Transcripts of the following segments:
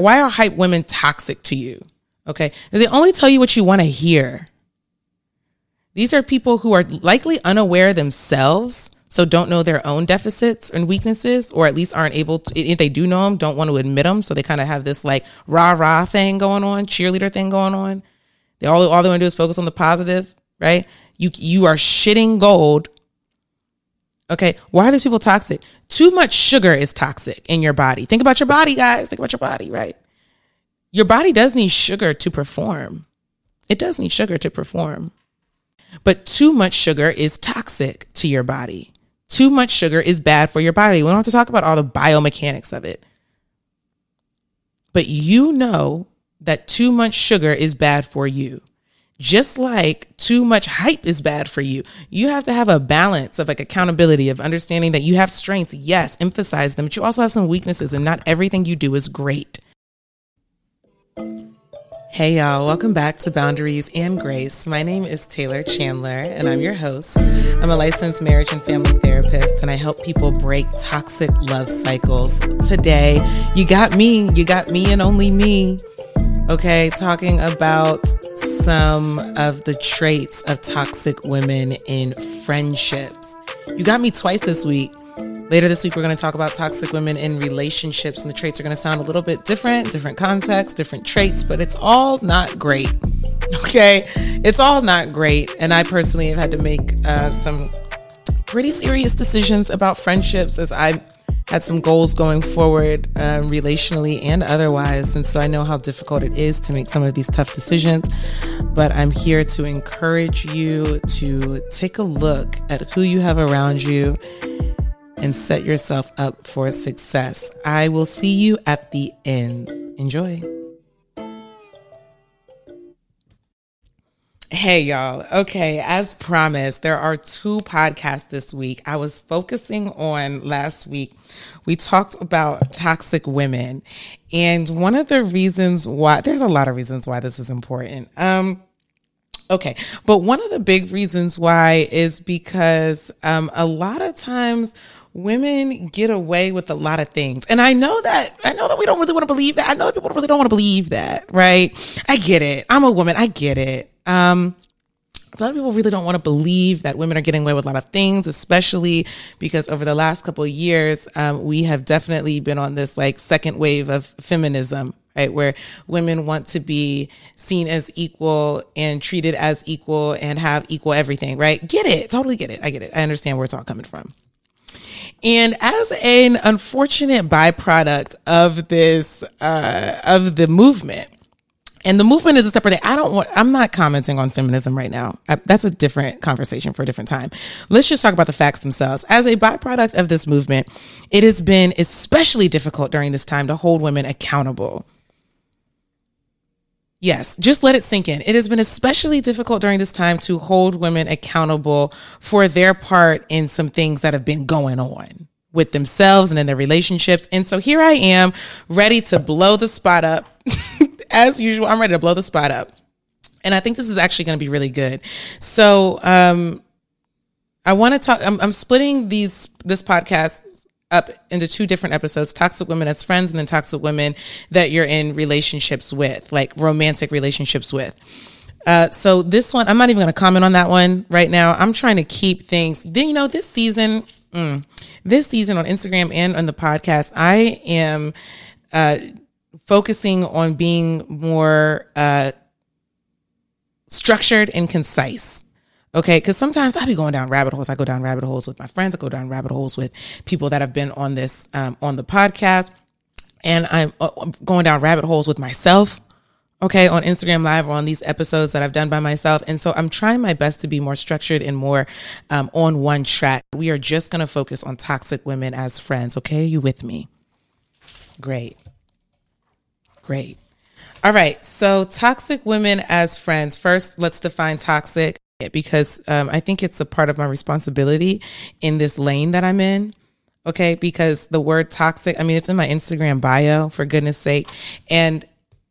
why are hype women toxic to you? Okay. They only tell you what you want to hear. These are people who are likely unaware themselves, so don't know their own deficits and weaknesses, or at least aren't able to, if they do know them, don't want to admit them. So they kind of have this like rah rah thing going on, cheerleader thing going on. They all, all they want to do is focus on the positive, right? You, you are shitting gold. Okay. Why are these people toxic? Too much sugar is toxic in your body. Think about your body, guys. Think about your body, right? Your body does need sugar to perform. It does need sugar to perform. But too much sugar is toxic to your body. Too much sugar is bad for your body. We don't have to talk about all the biomechanics of it. But you know that too much sugar is bad for you. Just like too much hype is bad for you. You have to have a balance of like accountability, of understanding that you have strengths. Yes, emphasize them, but you also have some weaknesses, and not everything you do is great. Hey, y'all, welcome back to Boundaries and Grace. My name is Taylor Chandler, and I'm your host. I'm a licensed marriage and family therapist, and I help people break toxic love cycles. Today, you got me, you got me, and only me. Okay, talking about some of the traits of toxic women in friendships. You got me twice this week. Later this week, we're going to talk about toxic women in relationships, and the traits are going to sound a little bit different, different context, different traits, but it's all not great. Okay, it's all not great. And I personally have had to make uh, some pretty serious decisions about friendships as I had some goals going forward, uh, relationally and otherwise. And so I know how difficult it is to make some of these tough decisions. But I'm here to encourage you to take a look at who you have around you and set yourself up for success. I will see you at the end. Enjoy. Hey, y'all. Okay, as promised, there are two podcasts this week. I was focusing on last week. We talked about toxic women. And one of the reasons why, there's a lot of reasons why this is important. Um, Okay. But one of the big reasons why is because um, a lot of times women get away with a lot of things. And I know that, I know that we don't really want to believe that. I know that people really don't want to believe that, right? I get it. I'm a woman. I get it. Um, a lot of people really don't want to believe that women are getting away with a lot of things, especially because over the last couple of years, um, we have definitely been on this like second wave of feminism, right? Where women want to be seen as equal and treated as equal and have equal everything, right? Get it. Totally get it. I get it. I understand where it's all coming from. And as an unfortunate byproduct of this, uh, of the movement, and the movement is a separate thing. I don't want, I'm not commenting on feminism right now. I, that's a different conversation for a different time. Let's just talk about the facts themselves. As a byproduct of this movement, it has been especially difficult during this time to hold women accountable. Yes, just let it sink in. It has been especially difficult during this time to hold women accountable for their part in some things that have been going on with themselves and in their relationships. And so here I am, ready to blow the spot up. As usual, I'm ready to blow the spot up. And I think this is actually going to be really good. So, um, I want to talk. I'm, I'm splitting these this podcast up into two different episodes toxic women as friends and then toxic women that you're in relationships with like romantic relationships with uh, so this one i'm not even going to comment on that one right now i'm trying to keep things then you know this season mm, this season on instagram and on the podcast i am uh, focusing on being more uh, structured and concise Okay. Because sometimes I be going down rabbit holes. I go down rabbit holes with my friends. I go down rabbit holes with people that have been on this, um, on the podcast. And I'm uh, going down rabbit holes with myself. Okay. On Instagram Live or on these episodes that I've done by myself. And so I'm trying my best to be more structured and more um, on one track. We are just going to focus on toxic women as friends. Okay. You with me? Great. Great. All right. So, toxic women as friends. First, let's define toxic because um, I think it's a part of my responsibility in this lane that I'm in. Okay. Because the word toxic, I mean, it's in my Instagram bio, for goodness sake. And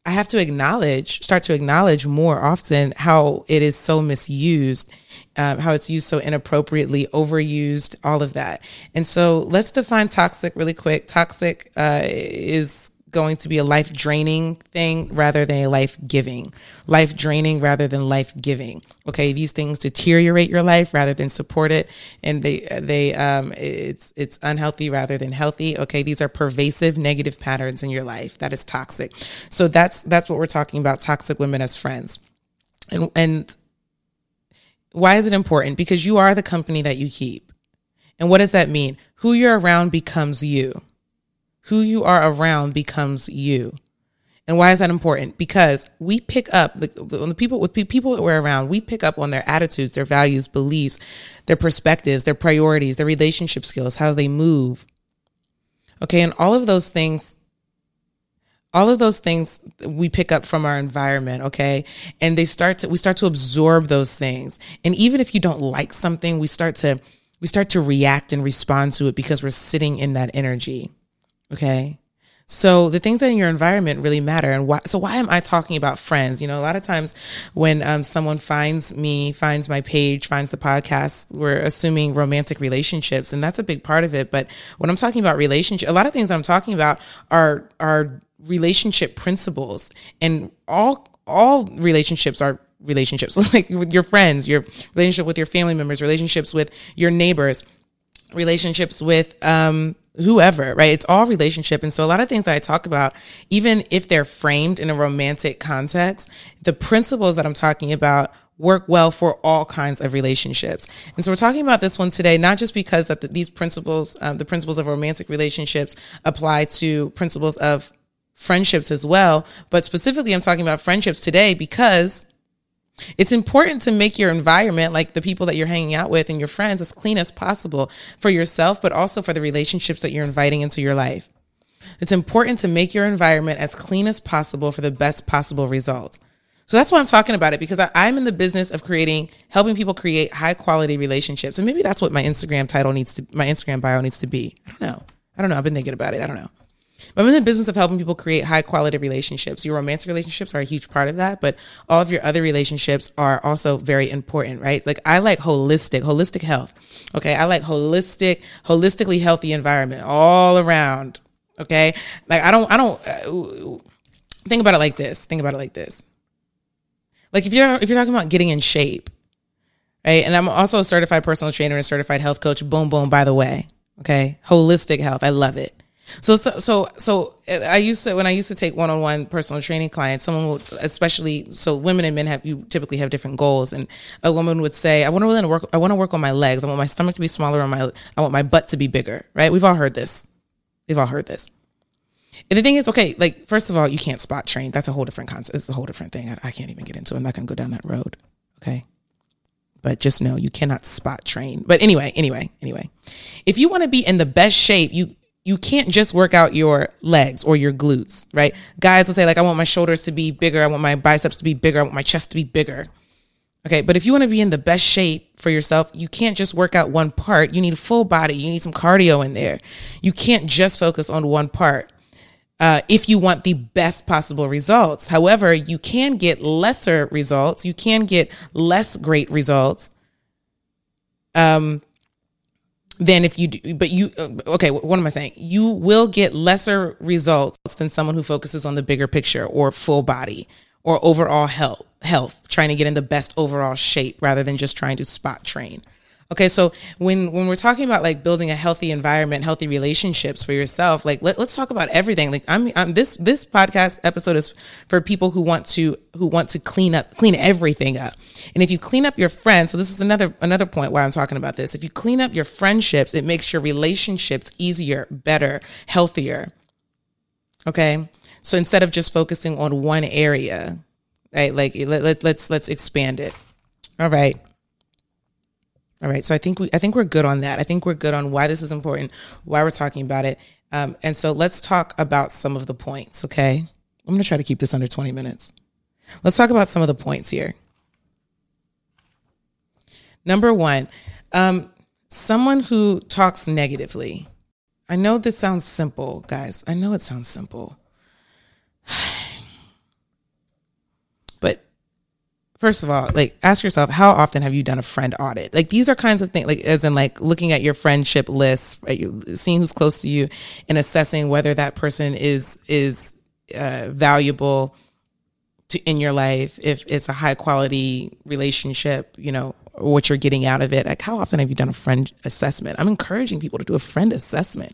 I have to acknowledge, start to acknowledge more often how it is so misused, um, how it's used so inappropriately, overused, all of that. And so let's define toxic really quick. Toxic uh, is going to be a life draining thing rather than a life giving. Life draining rather than life giving. Okay, these things deteriorate your life rather than support it, and they they um it's it's unhealthy rather than healthy. Okay, these are pervasive negative patterns in your life that is toxic. So that's that's what we're talking about. Toxic women as friends, and and why is it important? Because you are the company that you keep. And what does that mean? Who you're around becomes you who you are around becomes you. And why is that important? Because we pick up the, the people with people that we're around, we pick up on their attitudes, their values, beliefs, their perspectives, their priorities, their relationship skills, how they move. Okay, and all of those things all of those things we pick up from our environment okay and they start to we start to absorb those things and even if you don't like something we start to we start to react and respond to it because we're sitting in that energy Okay. So the things that in your environment really matter. And why, so why am I talking about friends? You know, a lot of times when um, someone finds me, finds my page, finds the podcast, we're assuming romantic relationships, and that's a big part of it. But when I'm talking about relationship, a lot of things I'm talking about are are relationship principles, and all all relationships are relationships like with your friends, your relationship with your family members, relationships with your neighbors, relationships with um whoever, right? It's all relationship. And so a lot of things that I talk about, even if they're framed in a romantic context, the principles that I'm talking about work well for all kinds of relationships. And so we're talking about this one today, not just because that the, these principles, um, the principles of romantic relationships apply to principles of friendships as well, but specifically I'm talking about friendships today because it's important to make your environment, like the people that you're hanging out with and your friends, as clean as possible for yourself, but also for the relationships that you're inviting into your life. It's important to make your environment as clean as possible for the best possible results. So that's why I'm talking about it because I, am in the business of creating, helping people create high quality relationships. And maybe that's what my Instagram title needs to, my Instagram bio needs to be. I don't know. I don't know. I've been thinking about it. I don't know. I'm in the business of helping people create high quality relationships. Your romantic relationships are a huge part of that, but all of your other relationships are also very important, right? Like I like holistic, holistic health. Okay. I like holistic, holistically healthy environment all around. Okay. Like I don't, I don't, uh, think about it like this. Think about it like this. Like if you're, if you're talking about getting in shape, right? And I'm also a certified personal trainer and certified health coach. Boom, boom, by the way. Okay. Holistic health. I love it. So, so, so, so uh, I used to, when I used to take one-on-one personal training clients, someone would, especially, so women and men have, you typically have different goals. And a woman would say, I want to work, I want to work on my legs. I want my stomach to be smaller and my, I want my butt to be bigger, right? We've all heard this. We've all heard this. And the thing is, okay, like, first of all, you can't spot train. That's a whole different concept. It's a whole different thing. I, I can't even get into it. I'm not going to go down that road. Okay. But just know you cannot spot train. But anyway, anyway, anyway, if you want to be in the best shape, you, you can't just work out your legs or your glutes, right? Guys will say, like, I want my shoulders to be bigger. I want my biceps to be bigger. I want my chest to be bigger. Okay. But if you want to be in the best shape for yourself, you can't just work out one part. You need full body. You need some cardio in there. You can't just focus on one part. Uh, if you want the best possible results. However, you can get lesser results. You can get less great results. Um, than if you do, but you, uh, okay, what am I saying? You will get lesser results than someone who focuses on the bigger picture or full body or overall health, health, trying to get in the best overall shape rather than just trying to spot train. Okay, so when when we're talking about like building a healthy environment, healthy relationships for yourself, like let, us talk about everything. Like I'm, I'm this this podcast episode is for people who want to who want to clean up clean everything up. And if you clean up your friends, so this is another another point why I'm talking about this. If you clean up your friendships, it makes your relationships easier, better, healthier. Okay? So instead of just focusing on one area, right? Like let, let, let's let's expand it. All right. All right. So I think we I think we're good on that. I think we're good on why this is important, why we're talking about it. Um, and so let's talk about some of the points, okay? I'm gonna try to keep this under 20 minutes. Let's talk about some of the points here. Number one, um, someone who talks negatively. I know this sounds simple, guys. I know it sounds simple. But first of all, like ask yourself, how often have you done a friend audit? Like these are kinds of things, like as in like looking at your friendship list, right? seeing who's close to you, and assessing whether that person is is uh, valuable to in your life. If it's a high quality relationship, you know what you're getting out of it. Like how often have you done a friend assessment? I'm encouraging people to do a friend assessment.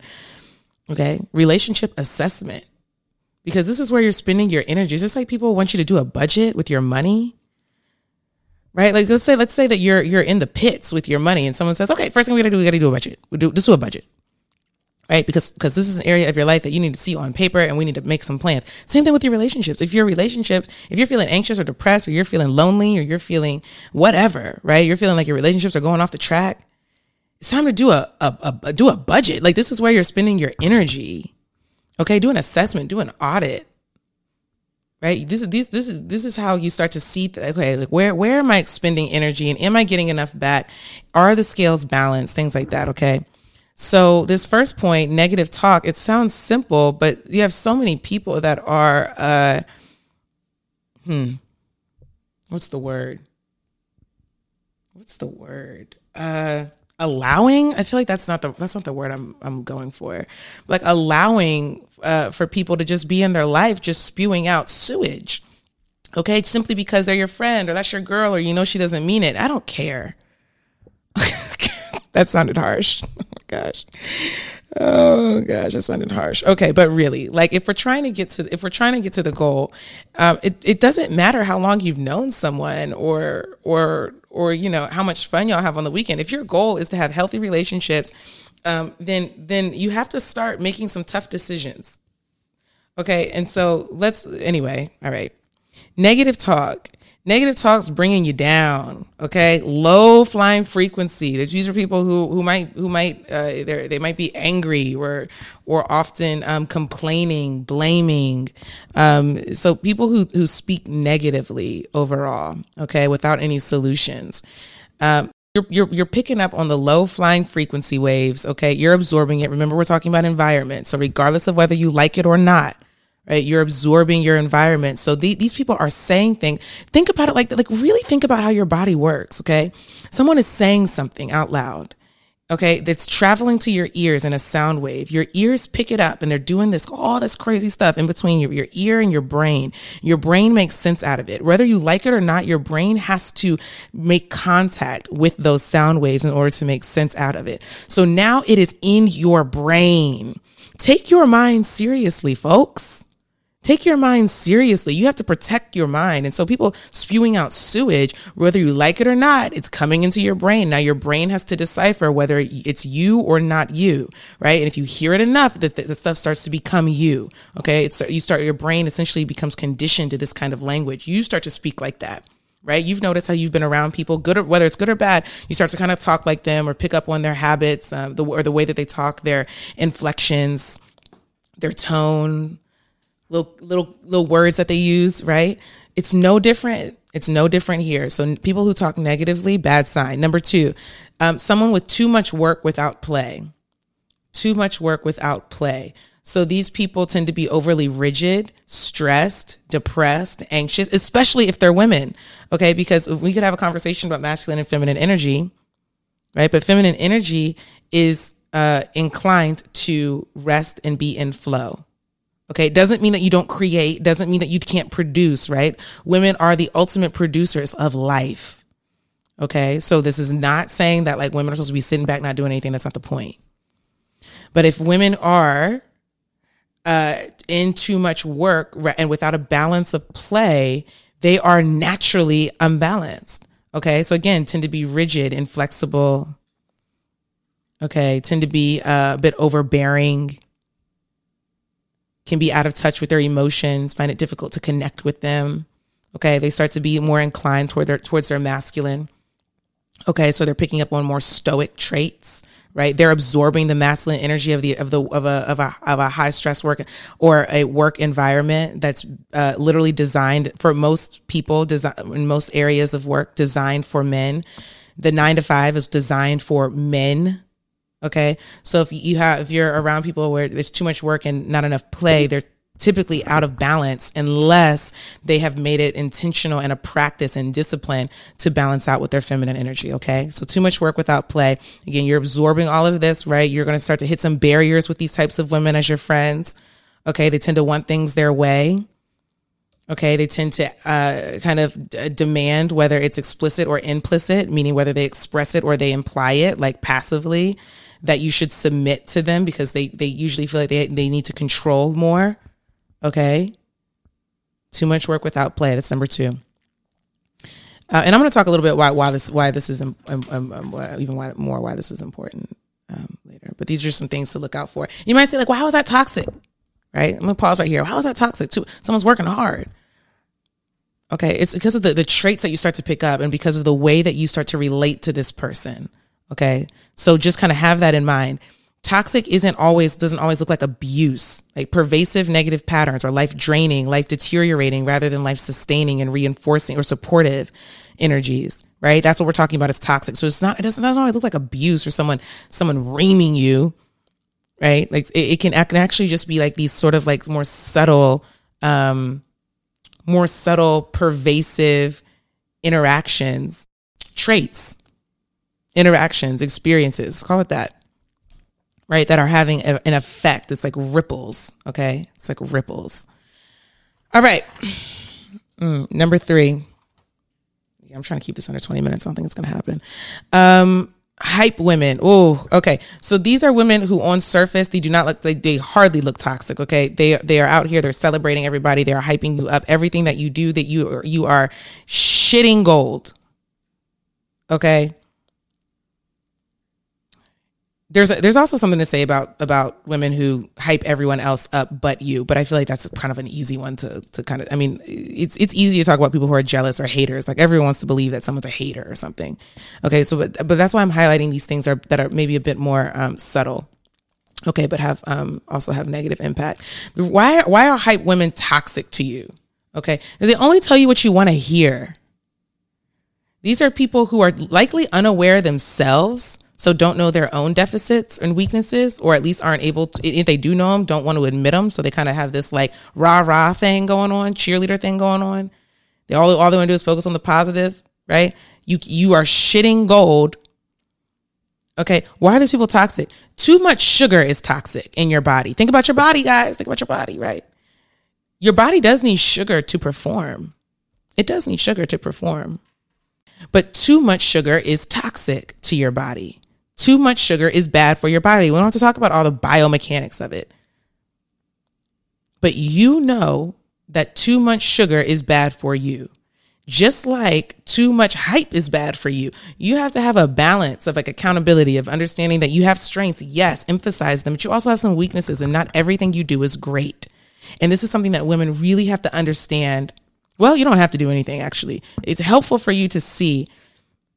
Okay, relationship assessment because this is where you're spending your energy. It's just like people want you to do a budget with your money right? Like let's say let's say that you're you're in the pits with your money, and someone says, "Okay, first thing we got to do, we got to do a budget. We do just do a budget." Right, because because this is an area of your life that you need to see on paper, and we need to make some plans. Same thing with your relationships. If your relationships, if you're feeling anxious or depressed, or you're feeling lonely, or you're feeling whatever, right? You're feeling like your relationships are going off the track. It's time to do a, a, a do a budget. Like this is where you're spending your energy. Okay, do an assessment, do an audit right? This is this this is this is how you start to see okay like where where am i expending energy and am i getting enough back? Are the scales balanced? Things like that okay? So this first point negative talk it sounds simple but you have so many people that are uh hmm what's the word? What's the word? Uh allowing i feel like that's not the that's not the word i'm i'm going for. Like allowing uh, for people to just be in their life just spewing out sewage. Okay? Simply because they're your friend or that's your girl or you know she doesn't mean it. I don't care. That sounded harsh. Oh my gosh. Oh gosh that sounded harsh. Okay but really like if we're trying to get to if we're trying to get to the goal um, it, it doesn't matter how long you've known someone or or or you know how much fun y'all have on the weekend. If your goal is to have healthy relationships um, then then you have to start making some tough decisions. Okay and so let's anyway all right. Negative talk negative talks bringing you down okay? Low flying frequency. There's these are people who who might who might uh, they they might be angry or or often um, complaining blaming. Um, so people who who speak negatively overall okay without any solutions. Um, you're, you're, you're picking up on the low flying frequency waves okay? You're absorbing it. Remember we're talking about environment. So regardless of whether you like it or not right? You're absorbing your environment. So the, these people are saying things. Think about it like, like really think about how your body works. Okay. Someone is saying something out loud. Okay. That's traveling to your ears in a sound wave. Your ears pick it up and they're doing this, all this crazy stuff in between your, your ear and your brain. Your brain makes sense out of it. Whether you like it or not, your brain has to make contact with those sound waves in order to make sense out of it. So now it is in your brain. Take your mind seriously, folks take your mind seriously. You have to protect your mind. And so people spewing out sewage, whether you like it or not, it's coming into your brain. Now your brain has to decipher whether it's you or not you, right? And if you hear it enough, that the stuff starts to become you. Okay. It's, you start, your brain essentially becomes conditioned to this kind of language. You start to speak like that right? You've noticed how you've been around people, good or whether it's good or bad. You start to kind of talk like them or pick up on their habits, um, the or the way that they talk, their inflections, their tone, little little little words that they use, right? It's no different. It's no different here. So people who talk negatively, bad sign. Number two, um, someone with too much work without play. Too much work without play. So these people tend to be overly rigid, stressed, depressed, anxious, especially if they're women. Okay, because we could have a conversation about masculine and feminine energy, right? But feminine energy is uh, inclined to rest and be in flow. Okay. It doesn't mean that you don't create, doesn't mean that you can't produce, right? Women are the ultimate producers of life. Okay. So this is not saying that like women are supposed to be sitting back, not doing anything. That's not the point. But if women are uh, in too much work and without a balance of play, they are naturally unbalanced. Okay. So again, tend to be rigid, inflexible. Okay. Tend to be uh, a bit overbearing can be out of touch with their emotions, find it difficult to connect with them. Okay, they start to be more inclined toward their towards their masculine. Okay, so they're picking up on more stoic traits, right? They're absorbing the masculine energy of the of the of a of a of a high stress work or a work environment that's uh, literally designed for most people, design in most areas of work, designed for men. The nine to five is designed for men Okay. So if you have, if you're around people where there's too much work and not enough play, they're typically out of balance unless they have made it intentional and a practice and discipline to balance out with their feminine energy. Okay. So too much work without play. Again, you're absorbing all of this, right? You're going to start to hit some barriers with these types of women as your friends. Okay. They tend to want things their way. Okay. They tend to uh, kind of d- demand whether it's explicit or implicit, meaning whether they express it or they imply it, like passively, that you should submit to them because they, they usually feel like they, they need to control more. Okay. Too much work without play. That's number two. Uh, and I'm going to talk a little bit why why this why this is um, um, um, even why more why this is important um, later. But these are some things to look out for. You might say like, well, how is that toxic? Right? I'm going to pause right here. How is that toxic? Too someone's working hard. Okay, it's because of the, the traits that you start to pick up and because of the way that you start to relate to this person. Okay, so just kind of have that in mind. Toxic isn't always doesn't always look like abuse like pervasive negative patterns or life draining life deteriorating rather than life sustaining and reinforcing or supportive energies right? That's what we're talking about It's toxic. So it's not it doesn't, it doesn't always look like abuse or someone someone reaming you right? Like it, it can, it can actually just be like these sort of like more subtle um more subtle pervasive interactions traits interactions experiences call it that right, that are having a, an effect. It's like ripples, okay? It's like ripples. All right. Mm, number three. I'm trying to keep this under 20 minutes. I don't think it's going to happen. Um, hype women. Oh, okay. So these are women who on surface, they do not look, they, they hardly look toxic. Okay. They, they are out here. They're celebrating everybody. They're hyping you up. Everything that you do that you, you are shitting gold. Okay there's a, there's also something to say about about women who hype everyone else up but you but i feel like that's kind of an easy one to to kind of i mean it's it's easy to talk about people who are jealous or haters. Like everyone wants to believe that someone's a hater or something. Okay so but, but that's why i'm highlighting these things are that are maybe a bit more um, subtle. Okay but have um, also have negative impact. Why why are hype women toxic to you? Okay they only tell you what you want to hear. These are people who are likely unaware themselves so don't know their own deficits and weaknesses or at least aren't able to if they do know them don't want to admit them so they kind of have this like rah rah thing going on cheerleader thing going on. They all, all they want to do is focus on the positive right? You you are shitting gold. Okay why are these people toxic? Too much sugar is toxic in your body. Think about your body guys. Think about your body right? Your body does need sugar to perform. It does need sugar to perform. But too much sugar is toxic to your body too much sugar is bad for your body. We don't have to talk about all the biomechanics of it. But you know that too much sugar is bad for you. Just like too much hype is bad for you. You have to have a balance of like accountability, of understanding that you have strengths. Yes, emphasize them, but you also have some weaknesses, and not everything you do is great. And this is something that women really have to understand. Well, you don't have to do anything, actually. It's helpful for you to see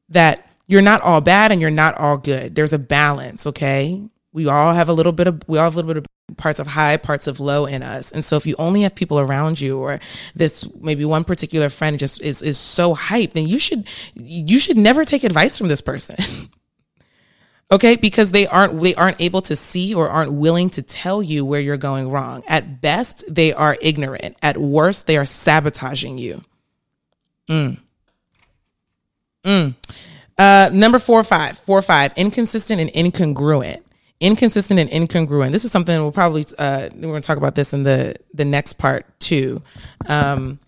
that you're not all bad and you're not all good. There's a balance, okay? We all have a little bit of we all have a little bit of parts of high, parts of low in us. And so if you only have people around you or this maybe one particular friend just is is so hyped, then you should you should never take advice from this person. okay because they aren't they aren't able to see or aren't willing to tell you where you're going wrong at best they are ignorant at worst they are sabotaging you mm. Mm. Uh, number four, five, four, five, inconsistent and incongruent. Inconsistent and incongruent. This is something we'll probably uh, we're going to talk about this in the the next part too, um,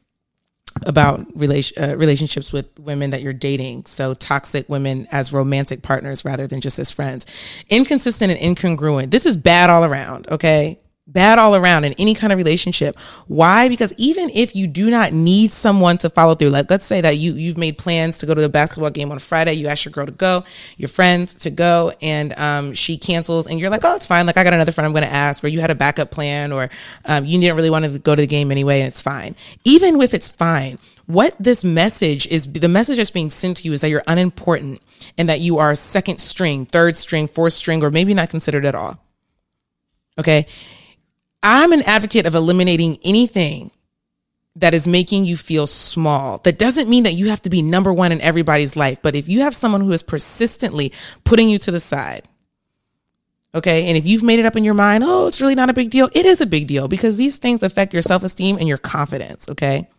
about relation uh, relationships with women that you're dating. So toxic women as romantic partners rather than just as friends. Inconsistent and incongruent. This is bad all around. Okay, bad all around in any kind of relationship. Why? Because even if you do not need someone to follow through, like let's say that you you've made plans to go to the basketball game on Friday, you ask your girl to go, your friends to go, and um, she cancels, and you're like, oh, it's fine. Like I got another friend I'm going to ask, or you had a backup plan, or um, you didn't really want to go to the game anyway, and it's fine. Even if it's fine, what this message is the message that's being sent to you is that you're unimportant and that you are second string, third string, fourth string, or maybe not considered at all. Okay I'm an advocate of eliminating anything that is making you feel small. That doesn't mean that you have to be number one in everybody's life, but if you have someone who is persistently putting you to the side, Okay. And if you've made it up in your mind, oh, it's really not a big deal, it is a big deal because these things affect your self esteem and your confidence. Okay.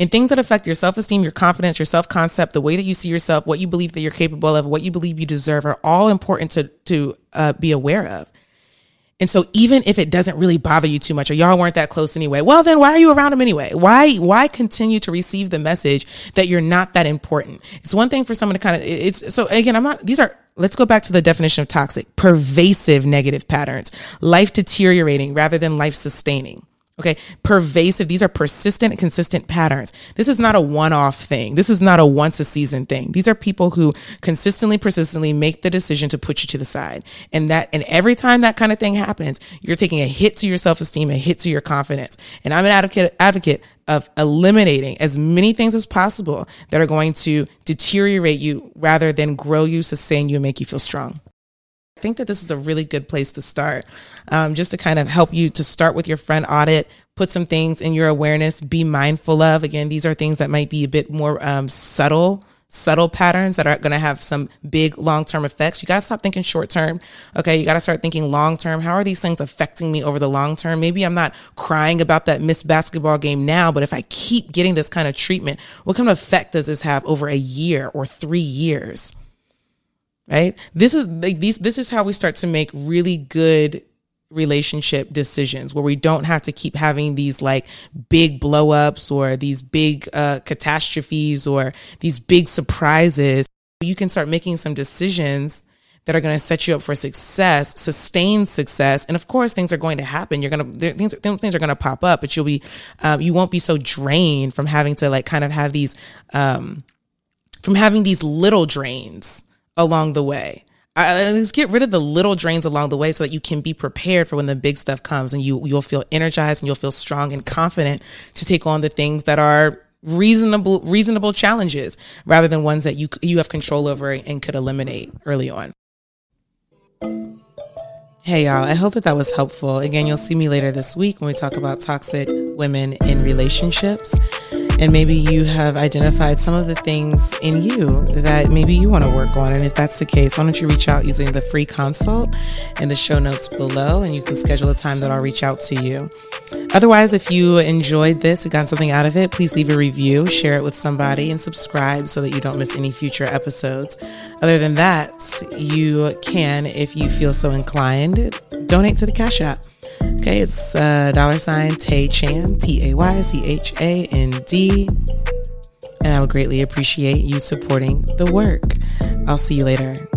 And things that affect your self esteem, your confidence, your self concept, the way that you see yourself, what you believe that you're capable of, what you believe you deserve are all important to, to uh, be aware of. And so even if it doesn't really bother you too much or y'all weren't that close anyway, well then why are you around him anyway? Why why continue to receive the message that you're not that important? It's one thing for someone to kind of it's so again, I'm not these are let's go back to the definition of toxic, pervasive negative patterns, life deteriorating rather than life sustaining. Okay. Pervasive. These are persistent consistent patterns. This is not a one off thing. This is not a once a season thing. These are people who consistently, persistently make the decision to put you to the side. And that, and every time that kind of thing happens, you're taking a hit to your self esteem, a hit to your confidence. And I'm an advocate, advocate of eliminating as many things as possible that are going to deteriorate you rather than grow you, sustain you, and make you feel strong think that this is a really good place to start, um, just to kind of help you to start with your friend audit, put some things in your awareness, be mindful of. Again, these are things that might be a bit more um, subtle subtle patterns that are going to have some big long term effects. You got to stop thinking short term. Okay. You got to start thinking long term. How are these things affecting me over the long term? Maybe I'm not crying about that missed basketball game now, but if I keep getting this kind of treatment, what kind of effect does this have over a year or three years? Right? This is like these this is how we start to make really good relationship decisions where we don't have to keep having these like big blowups or these big uh, catastrophes or these big surprises. You can start making some decisions that are going to set you up for success, sustained success, and of course, things are going to happen. You're going to things things are going to pop up, but you'll be um, you won't be so drained from having to like kind of have these um, from having these little drains along the way. Uh, let's get rid of the little drains along the way so that you can be prepared for when the big stuff comes and you you'll feel energized and you'll feel strong and confident to take on the things that are reasonable reasonable challenges rather than ones that you you have control over and could eliminate early on. Hey y'all, I hope that that was helpful. Again, you'll see me later this week when we talk about toxic women in relationships. And maybe you have identified some of the things in you that maybe you want to work on. And if that's the case, why don't you reach out using the free consult in the show notes below and you can schedule a time that I'll reach out to you. Otherwise, if you enjoyed this, you got something out of it, please leave a review, share it with somebody, and subscribe so that you don't miss any future episodes. Other than that, you can, if you feel so inclined, donate to the Cash App. Okay, it's uh, dollar sign Tay Chan, T A Y C H A N D. And I would greatly appreciate you supporting the work. I'll see you later.